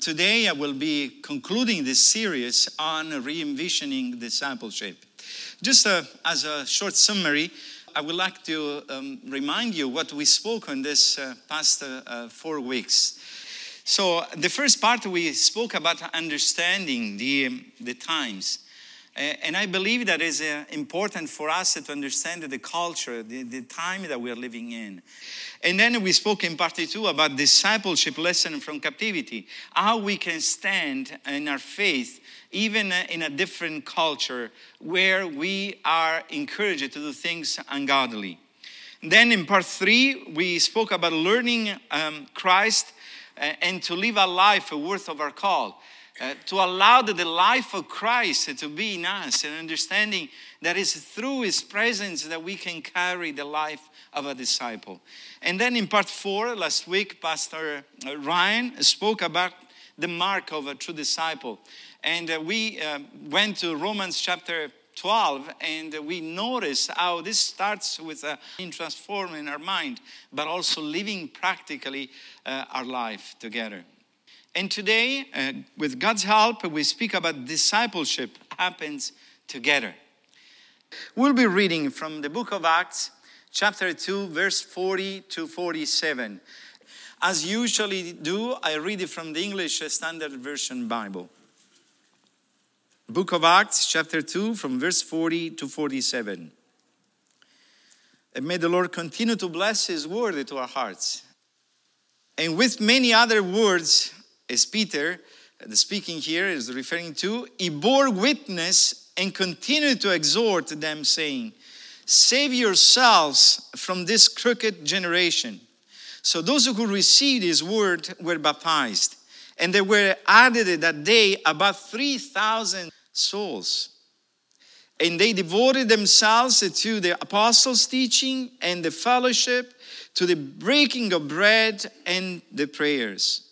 today I will be concluding this series on re envisioning discipleship. Just uh, as a short summary, I would like to um, remind you what we spoke on this uh, past uh, uh four weeks. So, the first part we spoke about understanding the, the times. And I believe that is uh, important for us to understand the culture, the, the time that we are living in. And then we spoke in part two about discipleship lesson from captivity, how we can stand in our faith even uh, in a different culture where we are encouraged to do things ungodly. Then in part three, we spoke about learning um, Christ uh, and to live a life worth of our call. Uh, to allow the, life of Christ to be in us and understanding that it's through His presence that we can carry the life of a disciple. And then in part four, last week, Pastor uh, Ryan spoke about the mark of a true disciple. And uh, we uh, went to Romans chapter 12 and we notice how this starts with uh, in our mind, but also living practically uh, our life together. And today, uh, with God's help, we speak about discipleship happens together. We'll be reading from the book of Acts, chapter 2, verse 40 to 47. As usually do, I read it from the English Standard Version Bible. Book of Acts, chapter 2, from verse 40 to 47. And may the Lord continue to bless His word to our hearts. And with many other words, as Peter, uh, the speaking here is referring to, he bore witness and continued to exhort them, saying, Save yourselves from this crooked generation. So those who received his word were baptized, and there were added that day about 3,000 souls. And they devoted themselves to the apostles' teaching and the fellowship, to the breaking of bread and the prayers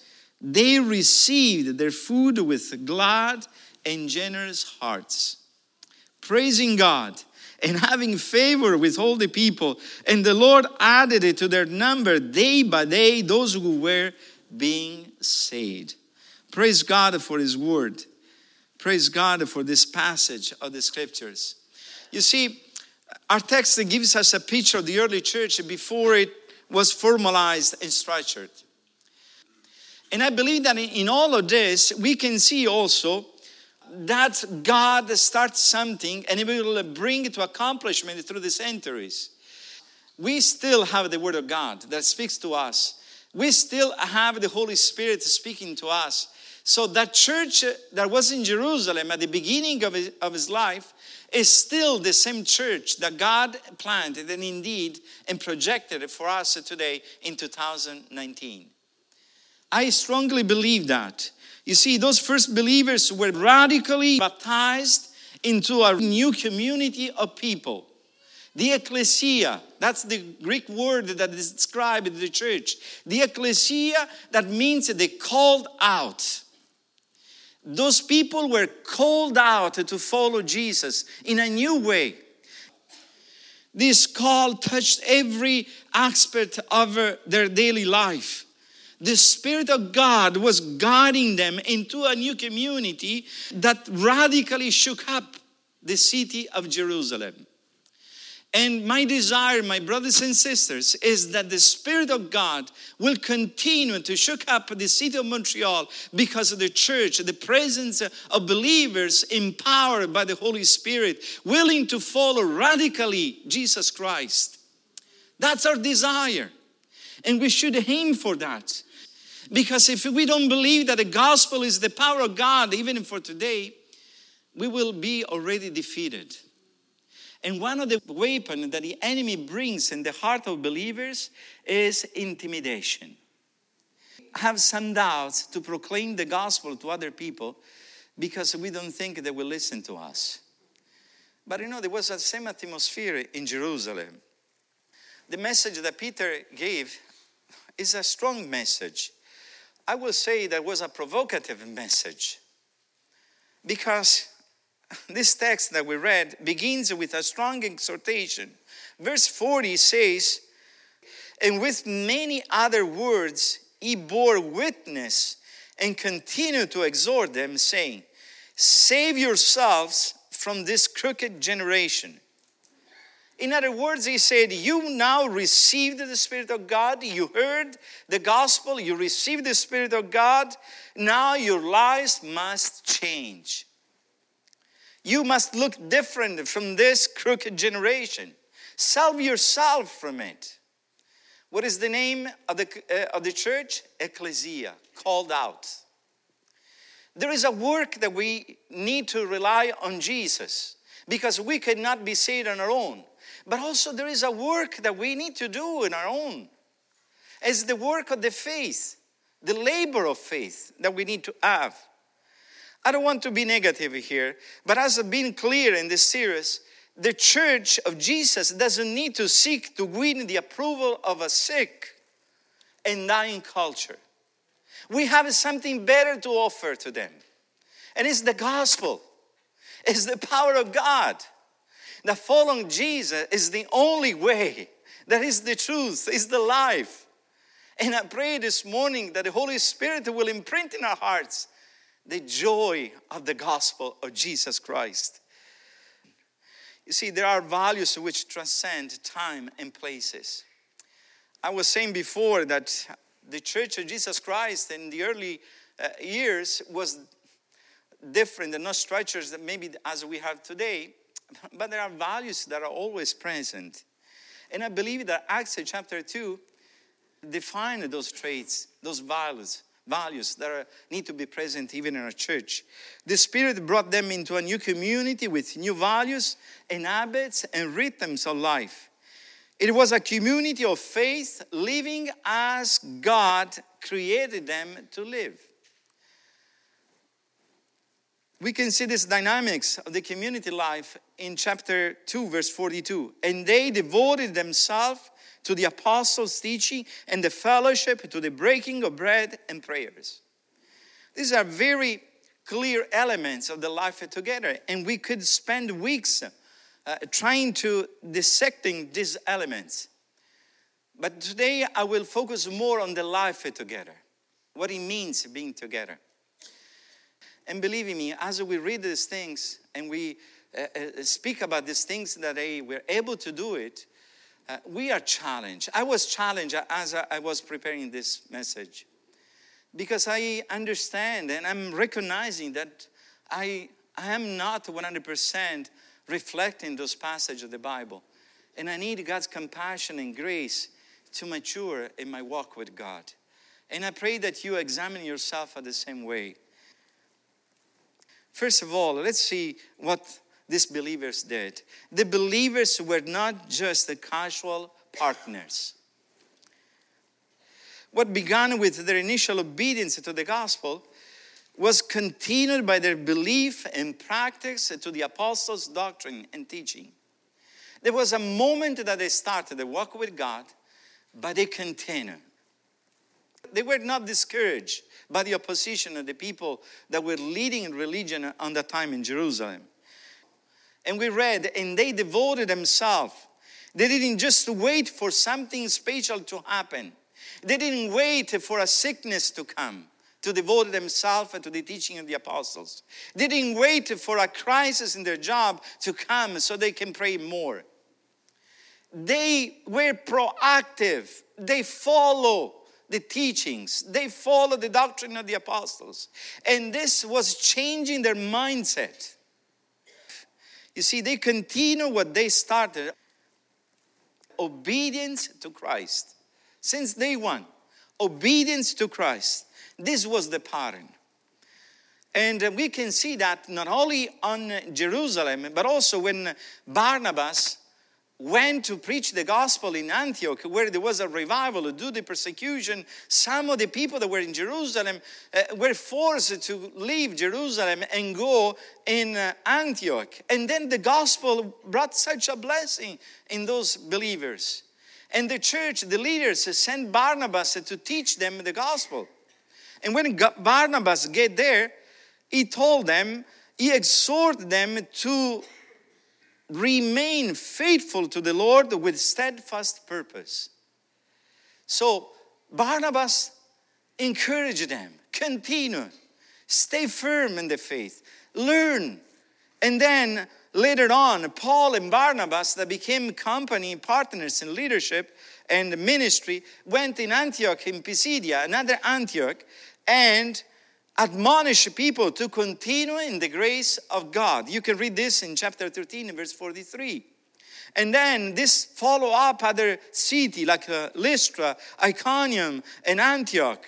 they received their food with glad and generous hearts, praising God and having favor with all the people. And the Lord added it to their number day by day those who were being saved. Praise God for His word. Praise God for this passage of the scriptures. You see, our text gives us a picture of the early church before it was formalized and structured. And I believe that in all of this, we can see also that God starts something and He will bring it to accomplishment through the centuries. We still have the Word of God that speaks to us. We still have the Holy Spirit speaking to us. So that church that was in Jerusalem at the beginning of his, of his life is still the same church that God planted and indeed and projected for us today in 2019. I strongly believe that. You see, those first believers were radically baptized into a new community of people. The ecclesia, that's the Greek word that describes the church. The ecclesia, that means they called out. Those people were called out to follow Jesus in a new way. This call touched every aspect of their daily life the Spirit of God was guiding them into a new community that radically shook up the city of Jerusalem. And my desire, my brothers and sisters, is that the Spirit of God will continue to shook up the city of Montreal because of the church, the presence of believers empowered by the Holy Spirit, willing to follow radically Jesus Christ. That's our desire. And we should aim for that. Because if we don't believe that the gospel is the power of God, even for today, we will be already defeated. And one of the weapons that the enemy brings in the heart of believers is intimidation. I have some doubts to proclaim the gospel to other people because we don't think they will listen to us. But you know, there was the same atmosphere in Jerusalem. The message that Peter gave is a strong message. I will say that was a provocative message because this text that we read begins with a strong exhortation. Verse 40 says, And with many other words he bore witness and continued to exhort them, saying, Save yourselves from this crooked generation. In other words, he said, You now received the Spirit of God, you heard the gospel, you received the Spirit of God, now your lives must change. You must look different from this crooked generation. Salve yourself from it. What is the name of the, uh, of the church? Ecclesia, called out. There is a work that we need to rely on Jesus because we cannot be saved on our own. But also, there is a work that we need to do in our own. It's the work of the faith, the labor of faith that we need to have. I don't want to be negative here, but as I've been clear in this series, the church of Jesus doesn't need to seek to win the approval of a sick and dying culture. We have something better to offer to them, and it's the gospel, it's the power of God. That following Jesus is the only way, that is the truth, is the life. And I pray this morning that the Holy Spirit will imprint in our hearts the joy of the gospel of Jesus Christ. You see, there are values which transcend time and places. I was saying before that the Church of Jesus Christ in the early uh, years was different and not structures that maybe as we have today, but there are values that are always present. And I believe that Acts chapter 2 define those traits, those values values that are, need to be present even in our church. The Spirit brought them into a new community with new values and habits and rhythms of life. It was a community of faith living as God created them to live. We can see this dynamics of the community life in chapter 2, verse 42. And they devoted themselves to the apostles' teaching and the fellowship, to the breaking of bread and prayers. These are very clear elements of the life together, and we could spend weeks uh, trying to dissecting these elements. But today I will focus more on the life together, what it means being together. And believe me, as we read these things and we uh, uh, speak about these things that hey, we're able to do it, uh, we are challenged. I was challenged as I was preparing this message because I understand and I'm recognizing that I, I am not 100% reflecting those passages of the Bible. And I need God's compassion and grace to mature in my walk with God. And I pray that you examine yourself at the same way. First of all, let's see what these believers did. The believers were not just the casual partners. What began with their initial obedience to the gospel was continued by their belief and practice to the apostles' doctrine and teaching. There was a moment that they started the walk with God, but they continued. They were not discouraged by the opposition of the people that were leading religion on that time in Jerusalem. And we read, and they devoted themselves. They didn't just wait for something special to happen. They didn't wait for a sickness to come to devote themselves to the teaching of the apostles. They didn't wait for a crisis in their job to come so they can pray more. They were proactive. They follow the teachings. They followed the doctrine of the apostles. And this was changing their mindset. You see, they continue what they started obedience to Christ. Since day one, obedience to Christ. This was the pattern. And we can see that not only on Jerusalem, but also when Barnabas went to preach the gospel in Antioch, where there was a revival due to the persecution, some of the people that were in Jerusalem uh, were forced to leave Jerusalem and go in uh, Antioch. And then the gospel brought such a blessing in those believers. And the church, the leaders, sent Barnabas to teach them the gospel. And when Barnabas get there, he told them, he exhorted them to remain faithful to the Lord with steadfast purpose. So Barnabas encouraged them, continue, stay firm in the faith, learn. And then later on, Paul and Barnabas, that became company partners in leadership and ministry, went in Antioch in Pisidia, another Antioch, and admonish people to continue in the grace of God. You can read this in chapter 13, verse 43. And then this follow up other city like uh, Lystra, Iconium, and Antioch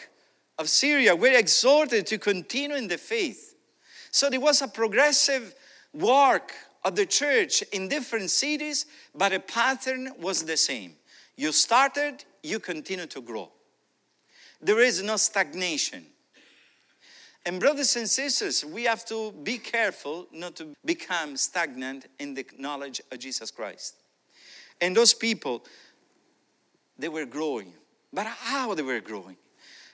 of Syria were exhorted to continue in the faith. So there was a progressive work of the church in different cities, but a pattern was the same. You started, you continue to grow. There is no stagnation. And, brothers and sisters, we have to be careful not to become stagnant in the knowledge of Jesus Christ. And those people, they were growing. But how they were growing?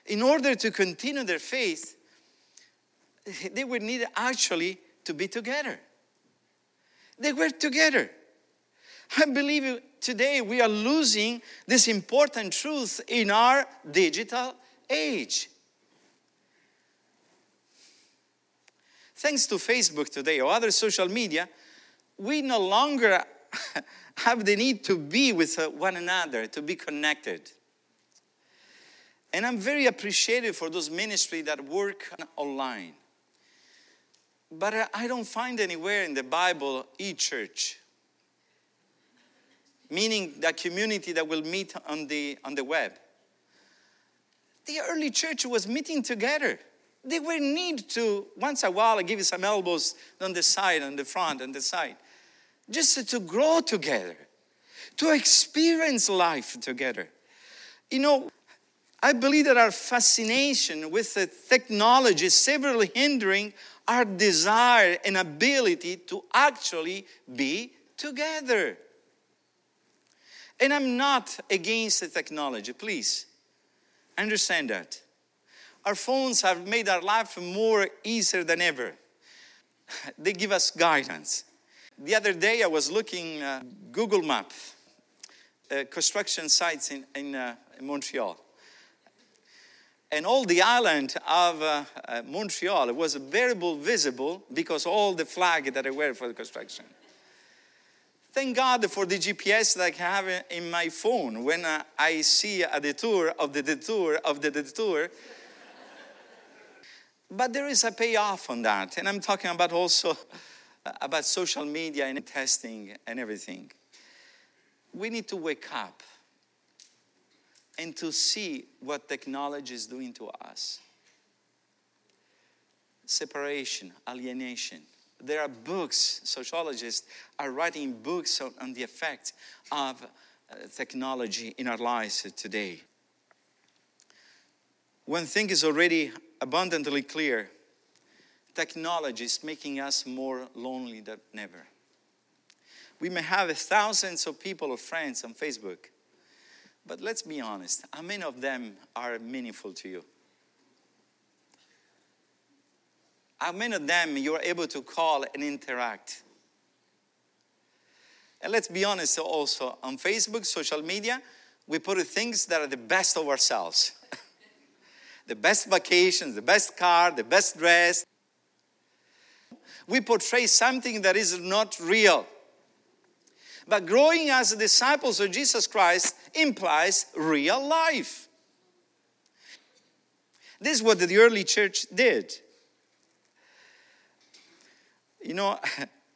In order to continue their faith, they would need actually to be together. They were together. I believe today we are losing this important truth in our digital age. Thanks to Facebook today or other social media, we no longer have the need to be with uh, one another, to be connected. And I'm very appreciative for those ministries that work online. But uh, I don't find anywhere in the Bible e church, meaning that community that will meet on the, on the web. The early church was meeting together. They will need to, once a while, give you some elbows on the side, on the front, on the side, just to grow together, to experience life together. You know, I believe that our fascination with the technology is severely hindering our desire and ability to actually be together. And I'm not against the technology, please. Understand that. Our phones have made our life more easier than ever. They give us guidance. The other day I was looking uh, Google Map, uh, construction sites in, in, uh, in, Montreal. And all the island of uh, uh, Montreal was very visible because all the flag that I wear for the construction. Thank God for the GPS that I have in my phone. When uh, I see a detour of the detour of the detour, but there is a payoff on that. And I'm talking about also about social media and testing and everything. We need to wake up and to see what technology is doing to us separation, alienation. There are books, sociologists are writing books on, on the effect of uh, technology in our lives today. One thing is already abundantly clear technology is making us more lonely than ever. We may have thousands of people or friends on Facebook, but let's be honest, how many of them are meaningful to you? How many of them you are able to call and interact? And let's be honest also, on Facebook, social media, we put things that are the best of ourselves the best vacations, the best car, the best dress. We portray something that is not real. But growing as disciples of Jesus Christ implies real life. This is what the early church did. You know,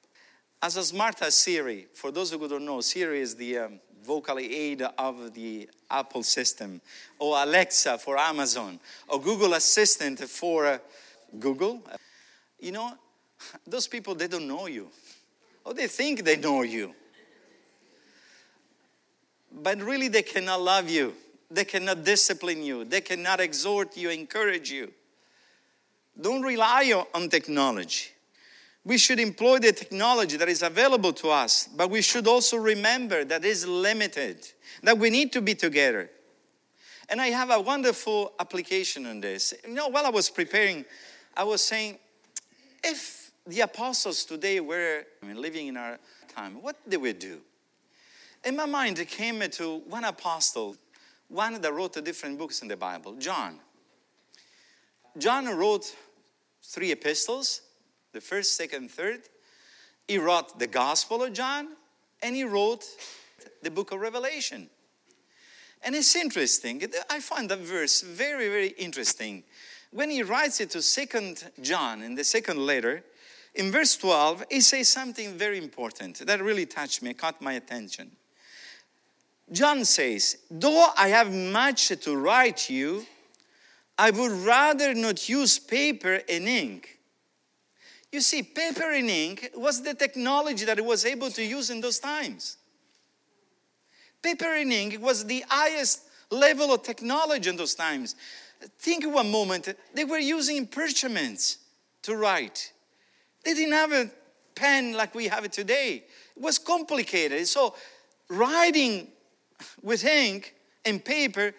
as a smart as Siri, for those who don't know, Siri is the um, vocal aid of the Apple system, or Alexa for Amazon, or Google Assistant for uh, Google. You know, those people, they don't know you. Or they think they know you. but really they cannot love you. They cannot discipline you. They cannot exhort you, encourage you. Don't rely on technology. We should employ the technology that is available to us, but we should also remember that it is limited, that we need to be together. And I have a wonderful application on this. You know, while I was preparing, I was saying, if the apostles today were living in our time, what did we do? In my mind, it came to one apostle, one that wrote the different books in the Bible, John. John wrote three epistles the first, second, third. He wrote the Gospel of John and he wrote the book of Revelation. And it's interesting. I find that verse very, very interesting. When he writes it to Second John in the second letter, in verse 12, he says something very important that really touched me, caught my attention. John says, Though I have much to write you, I would rather not use paper and ink. You see, paper and ink was the technology that it was able to use in those times. Paper and ink was the highest level of technology in those times. Think one moment, they were using parchments to write. They didn't have a pen like we have it today. It was complicated. So, writing with ink and paper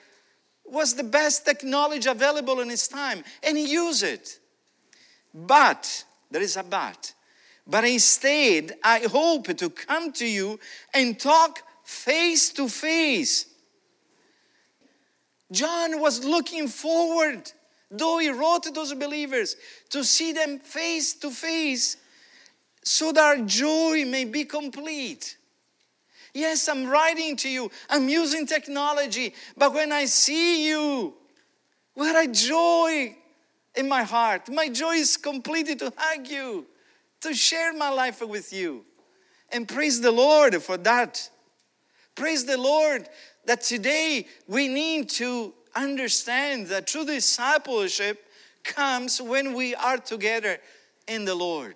was the best technology available in his time, and he used it. But, there is a but. But instead, I hope to come to you and talk face to face. John was looking forward, though he wrote to those believers, to see them face to face so that our joy may be complete. Yes, I'm writing to you, I'm using technology, but when I see you, what a joy in my heart. My joy is completely to hug you, to share my life with you. And praise the Lord for that. Praise the Lord that today we need to understand that true discipleship comes when we are together in the Lord.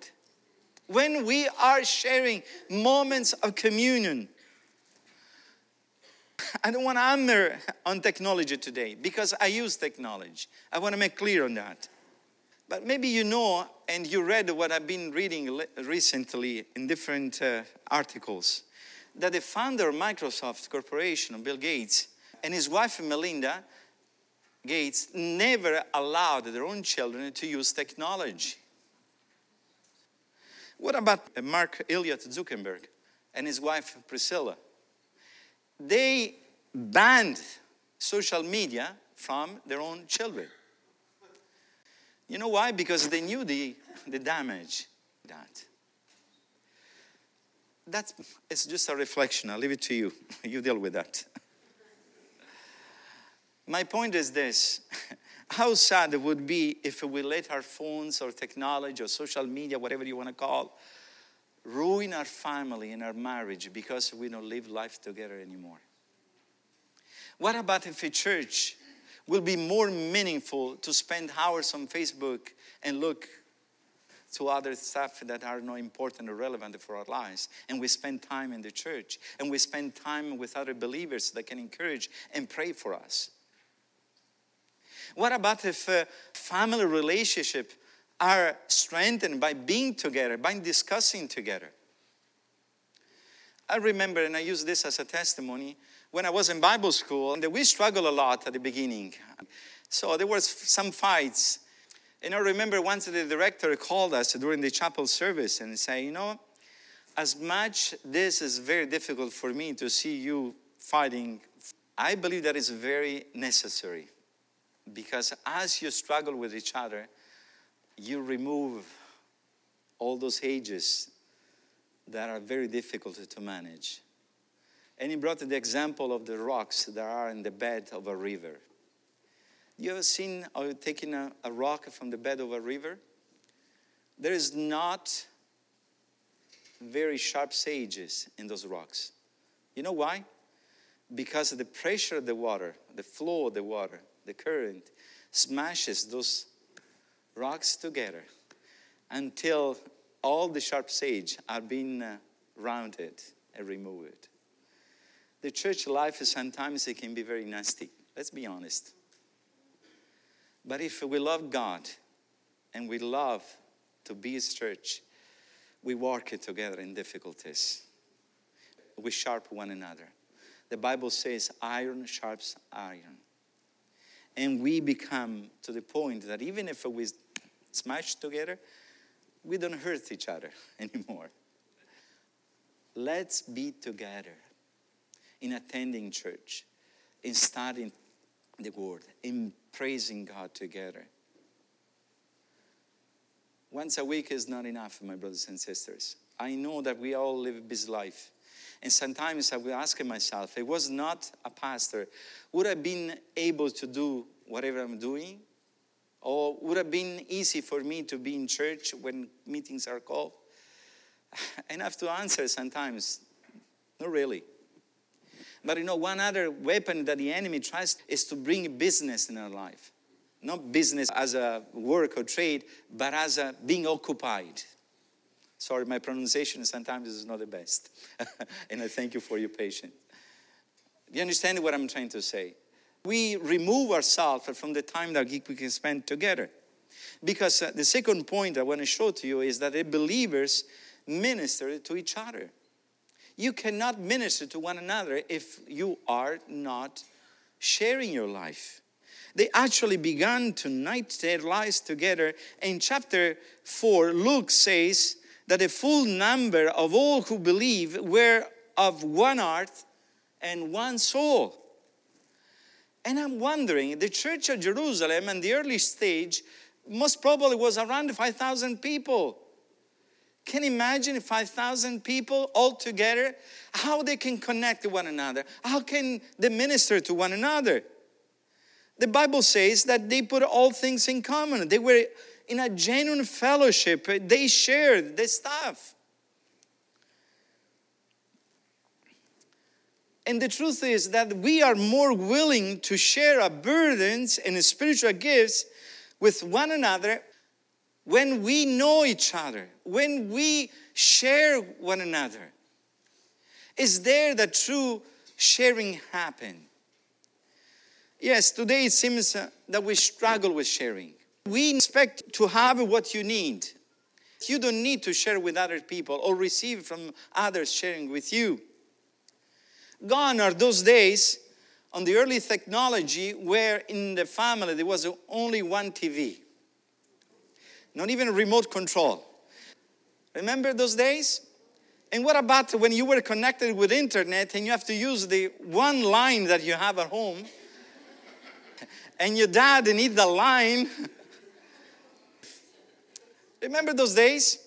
When we are sharing moments of communion I don't want to hammer on technology today because I use technology. I want to make clear on that. But maybe you know and you read what I've been reading recently in different uh, articles that the founder of Microsoft Corporation, Bill Gates, and his wife Melinda Gates never allowed their own children to use technology. What about Mark Elliot Zuckerberg and his wife Priscilla? They banned social media from their own children. You know why? Because they knew the, the damage that. That's it's just a reflection. I'll leave it to you. You deal with that. My point is this how sad it would be if we let our phones or technology or social media, whatever you want to call, ruin our family and our marriage because we don't live life together anymore? What about if a church will be more meaningful to spend hours on Facebook and look to other stuff that are not important or relevant for our lives. And we spend time in the church and we spend time with other believers that can encourage and pray for us. What about if uh, family relationship are strengthened by being together, by discussing together? I remember, and I use this as a testimony, when I was in Bible school, and we struggled a lot at the beginning. So there was some fights. And I remember once the director called us during the chapel service and said, you know, as much this is very difficult for me to see you fighting, I believe that is very necessary. Because as you struggle with each other, you remove all those ages that are very difficult to manage. And he brought the example of the rocks that are in the bed of a river. You ever seen or taken a, a rock from the bed of a river? There is not very sharp edges in those rocks. You know why? Because the pressure of the water, the flow of the water, the current smashes those rocks together until all the sharp edges are being uh, rounded and removed. The church life sometimes it can be very nasty. Let's be honest. But if we love God and we love to be His church, we work it together in difficulties. We sharp one another. The Bible says, iron sharps iron. And we become to the point that even if we smash together, we don't hurt each other anymore. Let's be together in attending church, in studying the word, in praising God together. Once a week is not enough, my brothers and sisters. I know that we all live busy life. And sometimes I will ask myself, if I was not a pastor, would I have been able to do whatever I'm doing? Or would have been easy for me to be in church when meetings are called? And I have to answer sometimes, not really. But you know, one other weapon that the enemy tries is to bring business in our life. Not business as a work or trade, but as a being occupied. Sorry, my pronunciation sometimes is not the best. and I thank you for your patience. Do you understand what I'm trying to say? We remove ourselves from the time that we can spend together. Because uh, the second point I want to show to you is that the believers minister to each other. You cannot minister to one another if you are not sharing your life. They actually began to knit their lives together. In chapter 4, Luke says that the full number of all who believe were of one heart and one soul. And I'm wondering, the church of Jerusalem in the early stage most probably was around 5,000 people. Can you imagine 5,000 people all together? How they can connect to one another? How can they minister to one another? The Bible says that they put all things in common. They were in a genuine fellowship. They shared the stuff. And the truth is that we are more willing to share our burdens and spiritual gifts with one another when we know each other, when we share one another. Is there that true sharing happen? Yes, today it seems uh, that we struggle with sharing. We expect to have what you need. You don't need to share with other people or receive from others sharing with you. Gone are those days on the early technology where in the family there was only one TV, not even remote control. Remember those days? And what about when you were connected with internet and you have to use the one line that you have at home and your dad need the line? Remember those days?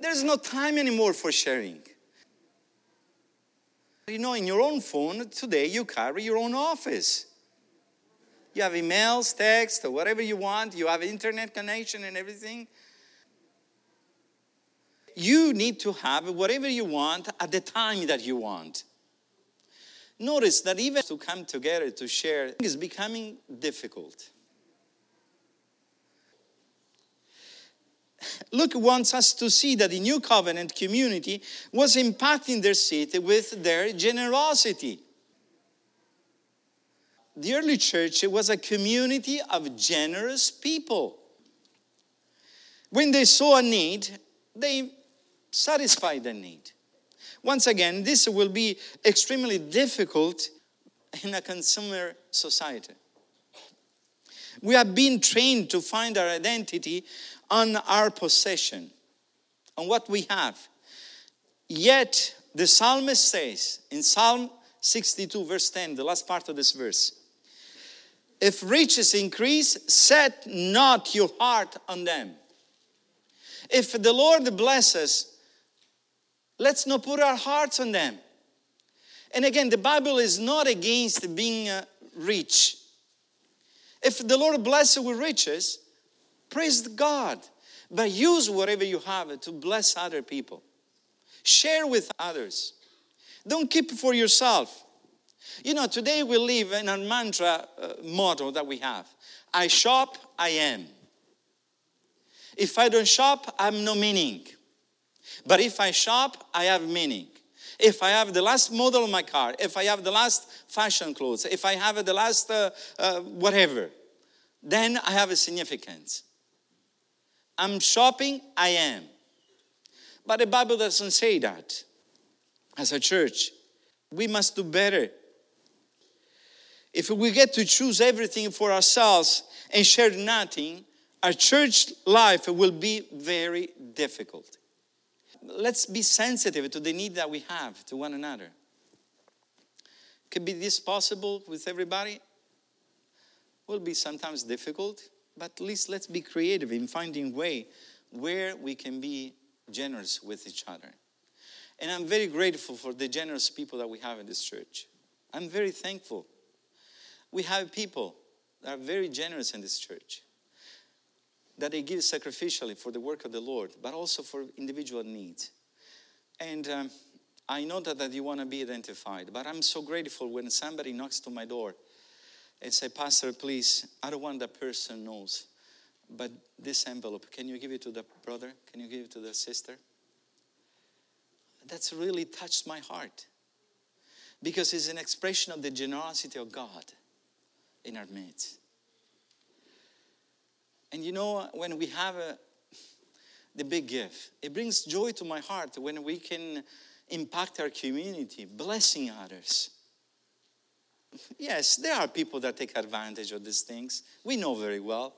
There's no time anymore for sharing. You know, in your own phone today, you carry your own office. You have emails, text, or whatever you want. You have internet connection and everything. You need to have whatever you want at the time that you want. Notice that even to come together to share is becoming difficult. Luke wants us to see that the new covenant community was impacting their city with their generosity. The early church was a community of generous people. When they saw a need, they satisfied the need. Once again, this will be extremely difficult in a consumer society. We have been trained to find our identity on our possession, on what we have. Yet, the psalmist says in Psalm 62, verse 10, the last part of this verse, if riches increase, set not your heart on them. If the Lord blesses, let's not put our hearts on them. And again, the Bible is not against being uh, rich. If the Lord blesses with riches, Praise God. But use whatever you have to bless other people. Share with others. Don't keep for yourself. You know, today we live in a mantra uh, motto that we have I shop, I am. If I don't shop, I'm no meaning. But if I shop, I have meaning. if I have the last model of my car, if I have the last fashion clothes, if I have the last uh, uh, whatever, then I have a significance. I'm shopping, I am. But the Bible doesn't say that. As a church, we must do better. If we get to choose everything for ourselves and share nothing, our church life will be very difficult. Let's be sensitive to the need that we have to one another. Could be this possible with everybody? Will be sometimes difficult, but at least let's be creative in finding way where we can be generous with each other. And I'm very grateful for the generous people that we have in this church. I'm very thankful. We have people that are very generous in this church, that they give sacrificially for the work of the Lord, but also for individual needs. And um, I know that, that you want to be identified, but I'm so grateful when somebody knocks to my door and say, Pastor, please, I don't want that person knows, but this envelope, can you give it to the brother? Can you give it to the sister? That's really touched my heart because it's an expression of the generosity of God in our midst. And you know, when we have a, the big gift, it brings joy to my heart when we can impact our community, blessing others. Yes, there are people that take advantage of these things. We know very well.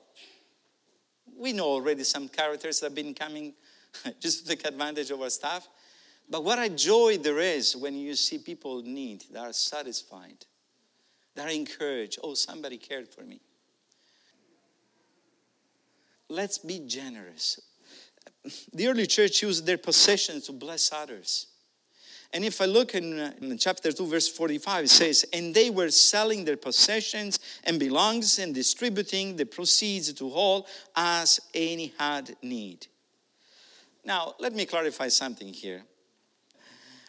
We know already some characters that have been coming just to take advantage of our stuff. But what a joy there is when you see people in need, that are satisfied, that are encouraged. Oh, somebody cared for me. Let's be generous. The early church used their possessions to bless others. And if I look in, uh, in, chapter 2, verse 45, it says, And they were selling their possessions and belongings and distributing the proceeds to all as any had need. Now, let me clarify something here.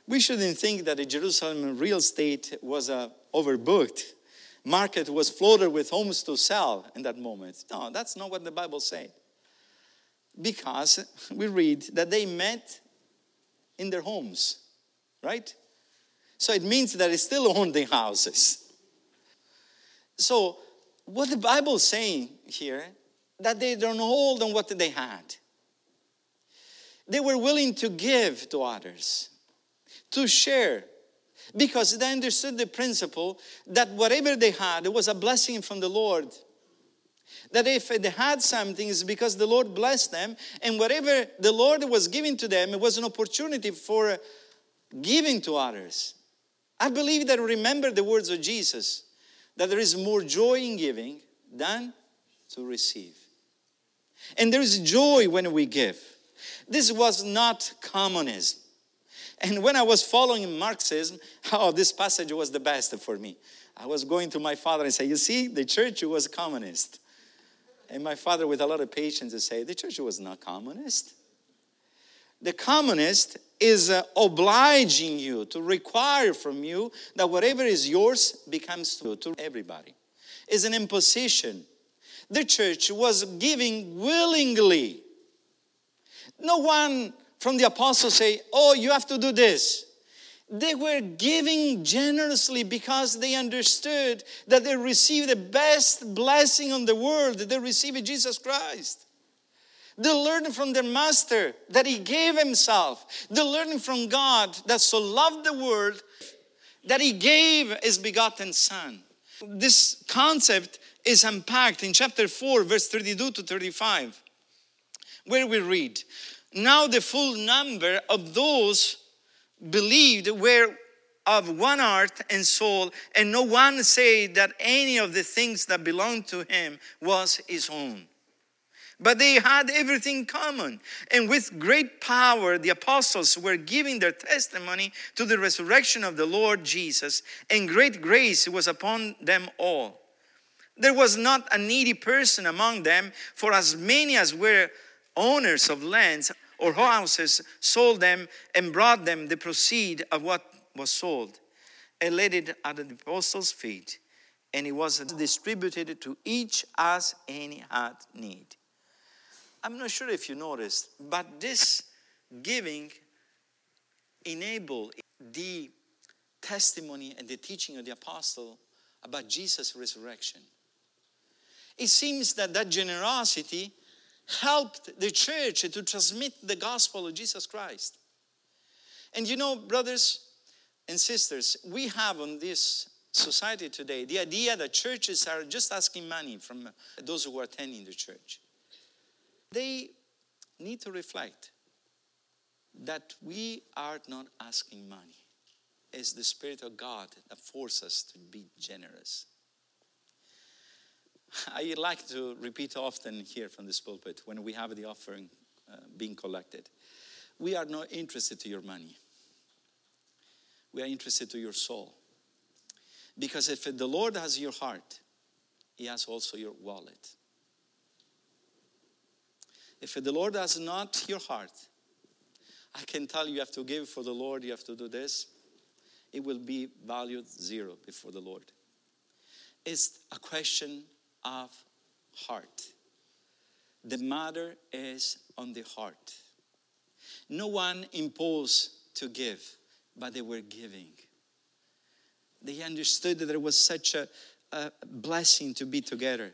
We shouldn't think that the Jerusalem real estate was uh, overbooked. Market was flooded with homes to sell in that moment. No, that's not what the Bible says. Because we read that they met in their homes, right? So it means that they still own the houses. So what the Bible is saying here, that they don't hold on what they had. They were willing to give to others to share because they understood the principle that whatever they had, it was a blessing from the Lord. That if they had something, it's because the Lord blessed them, and whatever the Lord was giving to them, it was an opportunity for giving to others. I believe that remember the words of Jesus that there is more joy in giving than to receive. And there is joy when we give. This was not communism. And when I was following Marxism, oh, this passage was the best for me. I was going to my father and say, You see, the church was communist. And my father, with a lot of patience, would say, The church was not communist. The communist is uh, obliging you to require from you that whatever is yours becomes to, to everybody. is an imposition. The church was giving willingly. No one from the apostles say, Oh, you have to do this. They were giving generously because they understood that they received the best blessing on the world. They received Jesus Christ. They learned from their master that he gave himself. They learned from God that so loved the world that he gave his begotten son. This concept is unpacked in chapter 4, verse 32 to 35, where we read, now the full number of those believed were of one heart and soul, and no one said that any of the things that belonged to him was his own. But they had everything common. And with great power, the apostles were giving their testimony to the resurrection of the Lord Jesus, and great grace was upon them all. There was not a needy person among them, for as many as were owners of lands or houses, sold them, and brought them the proceed of what was sold, and laid it at the apostles' feet, and it was distributed to each as any had need. I'm not sure if you noticed, but this giving enabled the testimony and the teaching of the apostle about Jesus' resurrection. It seems that that generosity helped the church to transmit the gospel of Jesus Christ. And you know, brothers and sisters, we have on this society today the idea that churches are just asking money from those who are attending the church. They need to reflect that we are not asking money. It's the Spirit of God that forces us to be generous. I like to repeat often here from this pulpit when we have the offering uh, being collected. We are not interested to your money. We are interested to your soul. Because if the Lord has your heart, He has also your wallet. If the Lord has not your heart, I can tell you, you have to give for the Lord, you have to do this. It will be valued zero before the Lord. It's a question of heart. The matter is on the heart. No one imposed to give, but they were giving. They understood that there was such a, a blessing to be together.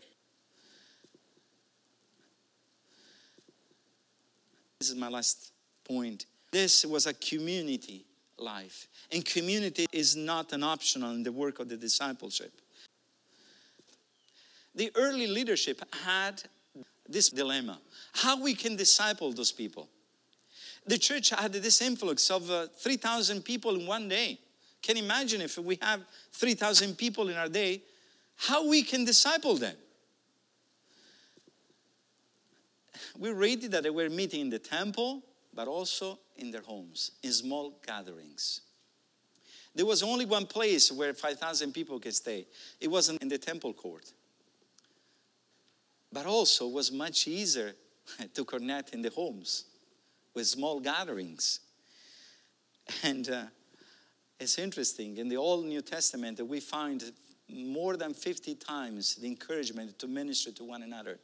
This is my last point. This was a community life. And community is not an optional in the work of the discipleship. The early leadership had this dilemma how we can disciple those people. The church had this influx of uh, 3,000 people in one day. Can you imagine if we have 3,000 people in our day, how we can disciple them? We read that they were meeting in the temple, but also in their homes, in small gatherings. There was only one place where 5,000 people could stay. It wasn't in the temple court. But also was much easier to connect in the homes with small gatherings. And uh, it's interesting, in the Old New Testament, that we find more than 50 times the encouragement to minister to one another.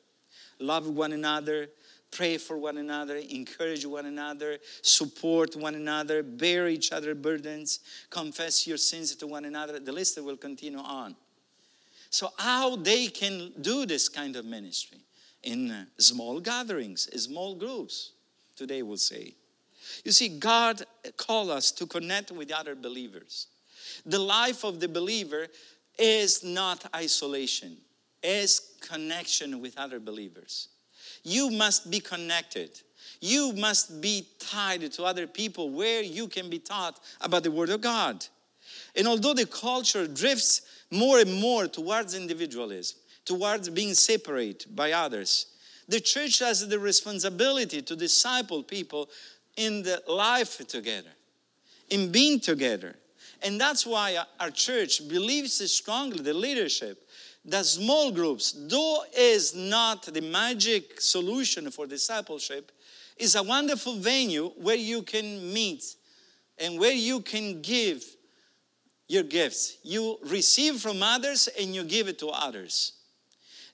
Love one another, pray for one another, encourage one another, support one another, bear each other burdens, confess your sins to one another. The list will continue on. So, how they can do this kind of ministry? In uh, small gatherings, small groups, today we'll say. You see, God called us to connect with other believers. The life of the believer is not isolation, is connection with other believers. You must be connected. You must be tied to other people where you can be taught about the Word of God. And although the culture drifts more and more towards individualism, towards being separate by others, the church has the responsibility to disciple people in the life together, in being together. And that's why our church believes strongly, the leadership, that small groups, though is not the magic solution for discipleship, is a wonderful venue where you can meet and where you can give your gifts. You receive from others and you give it to others.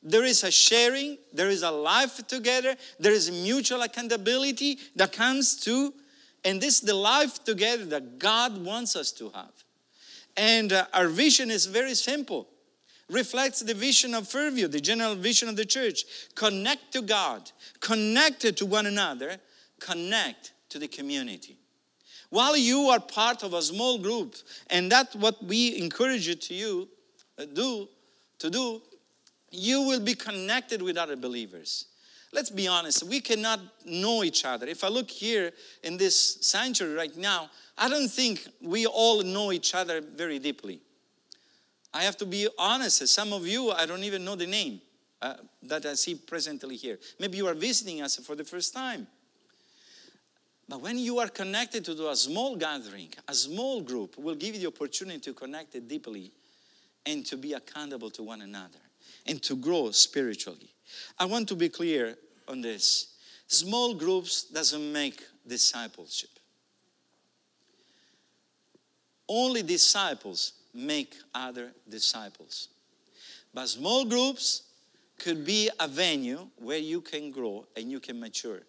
There is a sharing, there is a life together, there is mutual accountability that comes to, and this is the life together that God wants us to have. And uh, our vision is very simple reflects the vision of Fairview, the general vision of the church. Connect to God, connected to one another, connect to the community. While you are part of a small group, and that's what we encourage you to you uh, do to do, you will be connected with other believers. Let's be honest, we cannot know each other. If I look here in this sanctuary right now, I don't think we all know each other very deeply. I have to be honest. Some of you, I don't even know the name uh, that I see presently here. Maybe you are visiting us for the first time. But when you are connected to a small gathering, a small group will give you the opportunity to connect deeply and to be accountable to one another and to grow spiritually. I want to be clear on this. Small groups doesn't make discipleship. Only disciples make other disciples. But small groups could be a venue where you can grow and you can mature.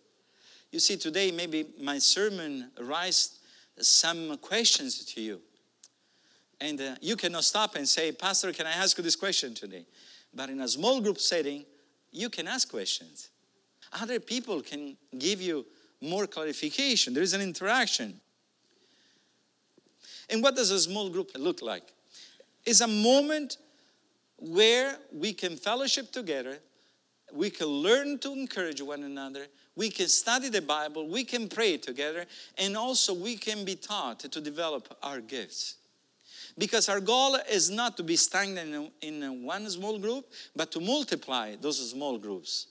You see, today maybe my sermon raised some questions to you. And uh, you cannot stop and say, Pastor, can I ask you this question today? But in a small group setting, you can ask questions. Other people can give you more clarification. There is an interaction. And what does a small group look like? It's a moment where we can fellowship together, we can learn to encourage one another, we can study the Bible, we can pray together, and also we can be taught to develop our gifts. Because our goal is not to be stagnant in one small group, but to multiply those small groups.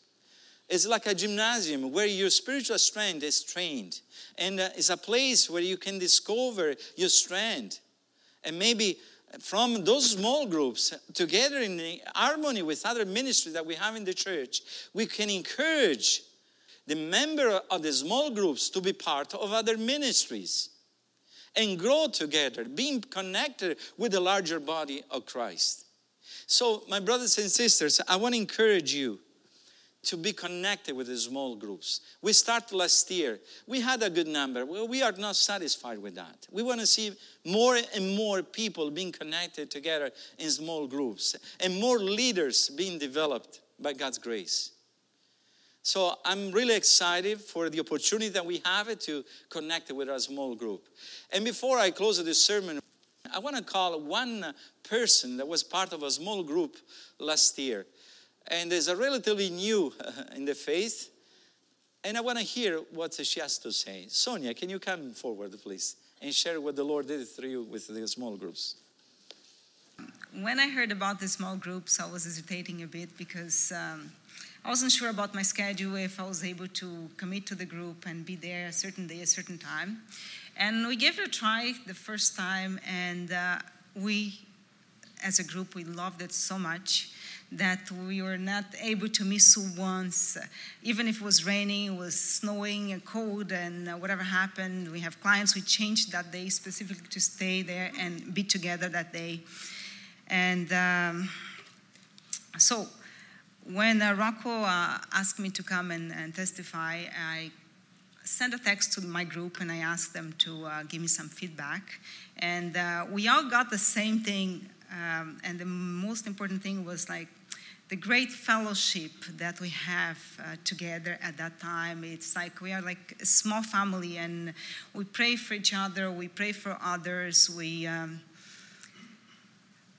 It's like a gymnasium where your spiritual strength is trained. And uh, it's a place where you can discover your strength. And maybe from those small groups, together in harmony with other ministries that we have in the church, we can encourage the member of the small groups to be part of other ministries and grow together, being connected with the larger body of Christ. So, my brothers and sisters, I want to encourage you to be connected with the small groups. We started last year. We had a good number. We are not satisfied with that. We want to see more and more people being connected together in small groups and more leaders being developed by God's grace. So I'm really excited for the opportunity that we have to connect with our small group. And before I close this sermon, I want to call one person that was part of a small group last year and is a relatively new in the faith. And I want to hear what she has to say. Sonia, can you come forward, please, and share what the Lord did through you with the small groups? When I heard about the small groups, I was hesitating a bit because um, I wasn't sure about my schedule if I was able to commit to the group and be there a certain day, a certain time. And we gave it a try the first time, and uh, we, as a group, we loved it so much that we were not able to miss once, even if it was raining, it was snowing, and cold, and whatever happened. We have clients we changed that day specifically to stay there and be together that day. And um, so when uh, Rocco uh, asked me to come and, and, testify, I sent a text to my group and I asked them to uh, give me some feedback. And uh, we all got the same thing. Um, and the most important thing was like, the great fellowship that we have uh, together at that time. It's like we are like a small family and we pray for each other, we pray for others, we um,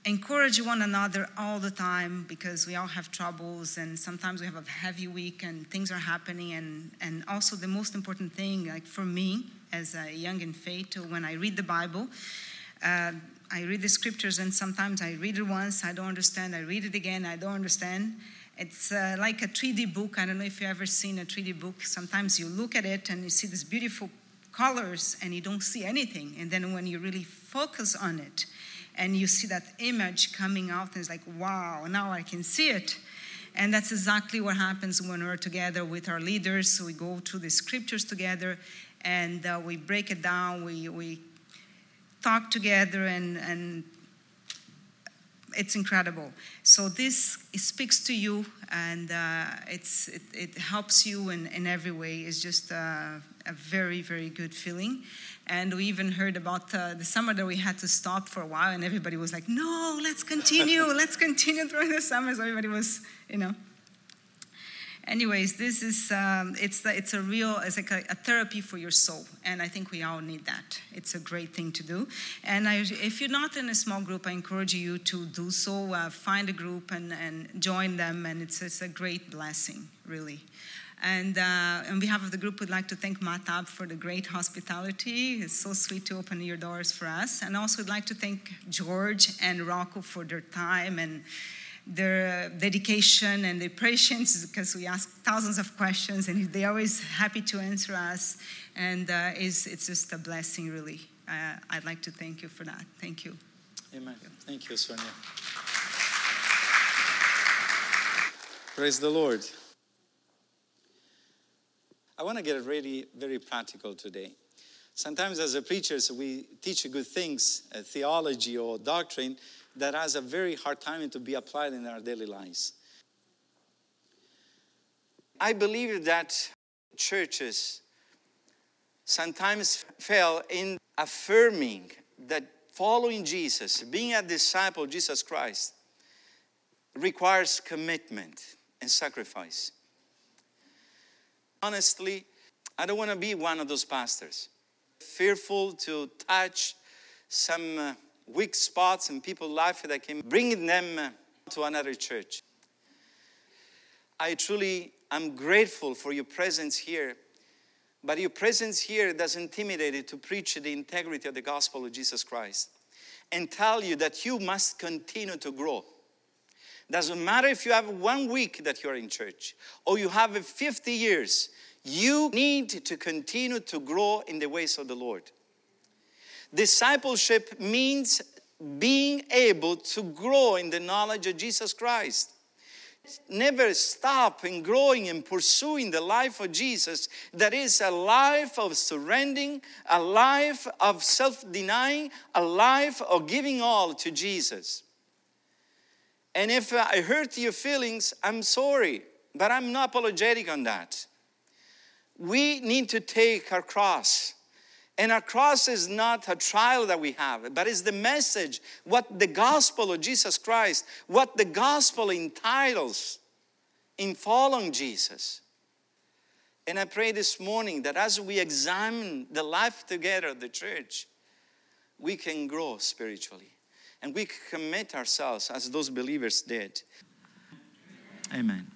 encourage one another all the time because we all have troubles and sometimes we have a heavy week and things are happening. And, and also, the most important thing, like for me as a young in faith, when I read the Bible, uh, I read the scriptures and sometimes I read it once, I don't understand, I read it again, I don't understand. It's uh, like a 3D book. I don't know if you've ever seen a 3D book. Sometimes you look at it and you see these beautiful colors and you don't see anything. And then when you really focus on it and you see that image coming out, and it's like, wow, now I can see it. And that's exactly what happens when we're together with our leaders. We go through the scriptures together and uh, we break it down, we, we talk together and, and it's incredible. So this speaks to you and uh, it's, it, it, helps you in, in every way. It's just uh, a very, very good feeling. And we even heard about uh, the summer that we had to stop for a while and everybody was like, no, let's continue, let's continue through the summer. So everybody was, you know, anyways this is um, it's it's a real it's like a, a, therapy for your soul and i think we all need that it's a great thing to do and I, if you're not in a small group i encourage you to do so uh, find a group and, and join them and it's, it's a great blessing really and uh, on behalf of the group, we'd like to thank Matab for the great hospitality. It's so sweet to open your doors for us. And also, we'd like to thank George and Rocco for their time and their dedication and their patience because we ask thousands of questions and they're always happy to answer us. And uh, it's, it's just a blessing, really. Uh, I'd like to thank you for that. Thank you. Amen. Thank you, Sonia. Praise the Lord. I want to get really very practical today. Sometimes, as a preachers, we teach good things, uh, theology or doctrine, that has a very hard time to be applied in our daily lives. I believe that churches sometimes fail in affirming that following Jesus, being a disciple of Jesus Christ, requires commitment and sacrifice. Honestly, I don't want to be one of those pastors, fearful to touch some uh, weak spots in people's life that can bring them uh, to another church. I truly am grateful for your presence here, but your presence here does intimidate you to preach the integrity of the gospel of Jesus Christ and tell you that you must continue to grow. Doesn't matter if you have one week that you're in church or you have 50 years, you need to continue to grow in the ways of the Lord. Discipleship means being able to grow in the knowledge of Jesus Christ. Never stop in growing and pursuing the life of Jesus that is a life of surrendering, a life of self denying, a life of giving all to Jesus. And if I hurt your feelings, I'm sorry, but I'm not apologetic on that. We need to take our cross. And our cross is not a trial that we have, but it's the message, what the gospel of Jesus Christ, what the gospel entitles in following Jesus. And I pray this morning that as we examine the life together of the church, we can grow spiritually and we commit ourselves as those believers did. Amen.